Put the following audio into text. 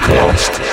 Podcast.